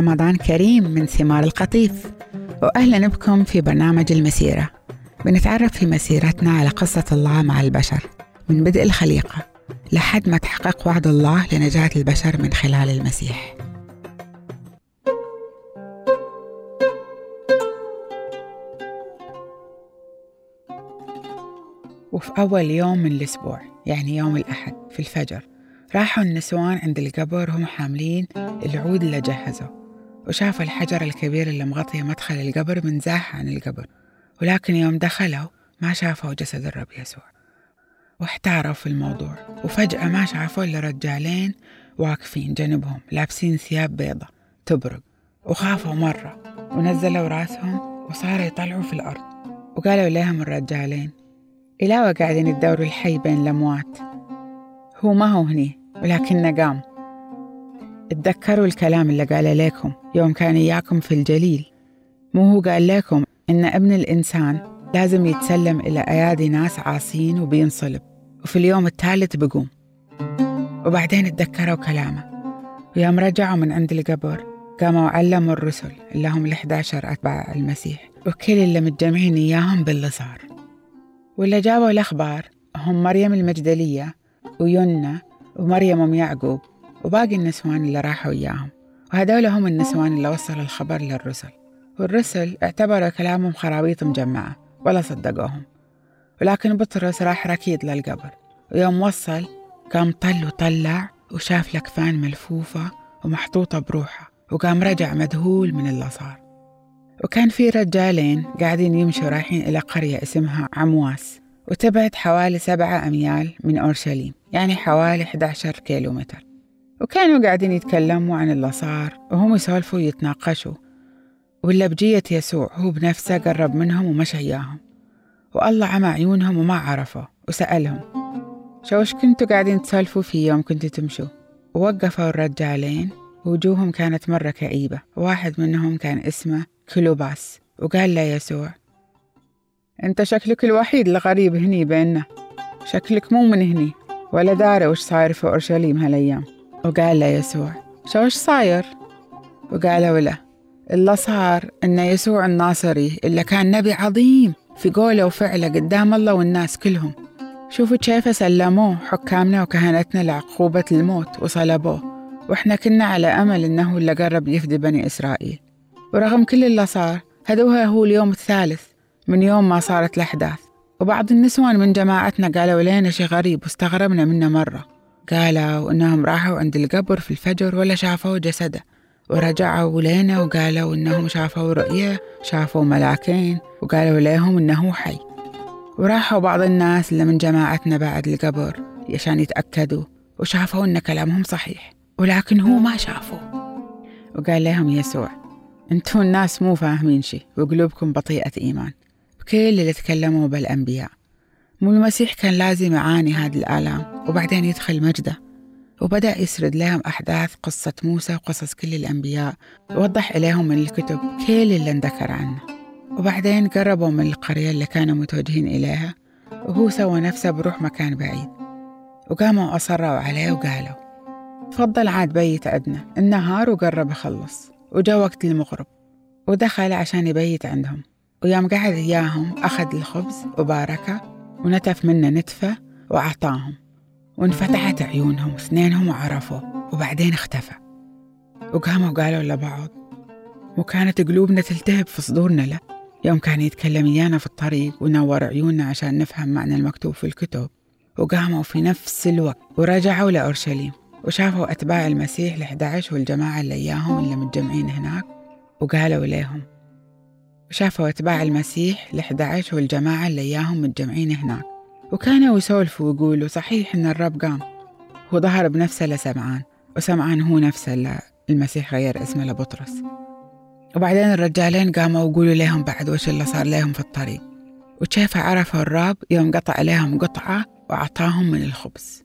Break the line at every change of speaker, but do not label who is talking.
رمضان كريم من ثمار القطيف. وأهلا بكم في برنامج المسيرة. بنتعرف في مسيرتنا على قصة الله مع البشر من بدء الخليقة لحد ما تحقق وعد الله لنجاة البشر من خلال المسيح. وفي أول يوم من الأسبوع يعني يوم الأحد في الفجر راحوا النسوان عند القبر وهم حاملين العود اللي جهزوا. وشافوا الحجر الكبير اللي مغطي مدخل القبر منزاح عن القبر ولكن يوم دخلوا ما شافوا جسد الرب يسوع واحتاروا في الموضوع وفجأة ما شافوا إلا رجالين واقفين جنبهم لابسين ثياب بيضة تبرق وخافوا مرة ونزلوا راسهم وصاروا يطلعوا في الأرض وقالوا لهم الرجالين إلاوة قاعدين يدوروا الحي بين الأموات هو ما هو هني ولكنه قام. اتذكروا الكلام اللي قال لكم يوم كان إياكم في الجليل. مو هو قال لكم إن ابن الإنسان لازم يتسلم إلى أيادي ناس عاصين وبينصلب وفي اليوم الثالث بقوم وبعدين اتذكروا كلامه. ويوم رجعوا من عند القبر قاموا علموا الرسل اللي هم الأحد أتباع المسيح وكل اللي متجمعين إياهم باللي صار واللي جابوا الأخبار هم مريم المجدلية وينا ومريم أم يعقوب وباقي النسوان اللي راحوا وياهم وهذول هم النسوان اللي وصلوا الخبر للرسل. والرسل اعتبروا كلامهم خرابيط مجمعة ولا صدقوهم. ولكن بطرس راح ركيد للقبر. ويوم وصل قام طل وطلع وشاف لكفان ملفوفة ومحطوطة بروحها وقام رجع مذهول من اللي صار وكان في رجالين قاعدين يمشوا رايحين إلى قرية اسمها عمواس. وتبعد حوالي سبعة أميال من أورشليم يعني حوالي 11 كيلو متر وكانوا قاعدين يتكلموا عن اللي صار وهم يسولفوا ويتناقشوا. ولا بجية يسوع هو بنفسه قرب منهم ومشى إياهم. والله عمى عيونهم وما عرفوا وسألهم شو وش كنتوا قاعدين تسولفوا فيه يوم كنتوا تمشوا؟ ووقفوا الرجالين وجوههم كانت مرة كئيبة. واحد منهم كان اسمه كلوباس وقال له يسوع أنت شكلك الوحيد الغريب هني بيننا. شكلك مو من هني ولا داري وش صاير في أورشليم هالأيام. وقال له يسوع شو وش صاير؟ وقالوا له اللي صار إن يسوع الناصري اللي كان نبي عظيم في قوله وفعله قدام الله والناس كلهم. شوفوا كيف سلموه حكامنا وكهنتنا لعقوبة الموت وصلبوه. وإحنا كنا على أمل إنه اللي قرب يفدي بني إسرائيل. ورغم كل اللي صار هذوها هو اليوم الثالث من يوم ما صارت الأحداث. وبعض النسوان من جماعتنا قالوا لنا شي غريب واستغربنا منه مرة. قالوا إنهم راحوا عند القبر في الفجر ولا شافوا جسده. ورجعوا لنا وقالوا إنهم شافوا رؤية شافوا ملاكين وقالوا لهم إنه حي. وراحوا بعض الناس اللي من جماعتنا بعد القبر عشان يتأكدوا وشافوا إن كلامهم صحيح ولكن هو ما شافوا. وقال لهم يسوع أنتوا الناس مو فاهمين شي وقلوبكم بطيئة إيمان. بكل اللي تكلموا بالأنبياء. مو المسيح كان لازم يعاني هذه الآلام وبعدين يدخل مجده وبدأ يسرد لهم أحداث قصة موسى وقصص كل الأنبياء ووضح إليهم من الكتب كل اللي انذكر عنه. وبعدين قربوا من القرية اللي كانوا متوجهين إليها وهو سوى نفسه بروح مكان بعيد. وقاموا أصروا عليه وقالوا تفضل عاد بيت عندنا النهار وقرب يخلص وجا وقت المغرب. ودخل عشان يبيت عندهم. ويوم قعد إياهم أخذ الخبز وباركة ونتف منه نتفة وأعطاهم. وانفتحت عيونهم اثنينهم وعرفوا وبعدين اختفى. وقاموا قالوا لبعض وكانت قلوبنا تلتهب في صدورنا له يوم كان يتكلم إيانا في الطريق ونور عيوننا عشان نفهم معنى المكتوب في الكتب. وقاموا في نفس الوقت ورجعوا لأورشليم. وشافوا أتباع المسيح ال11 والجماعة اللي إياهم اللي متجمعين هناك. وقالوا ليهم وشافوا أتباع المسيح ال11 والجماعة اللي إياهم متجمعين هناك. وكانوا يسولفوا ويقولوا صحيح إن الرب قام. هو ظهر بنفسه لسمعان وسمعان هو نفسه المسيح غير اسمه لبطرس. وبعدين الرجالين قاموا وقولوا لهم بعد وش اللي صار لهم في الطريق. وكيف عرفوا الرب؟ يوم قطع عليهم قطعة وأعطاهم من الخبز.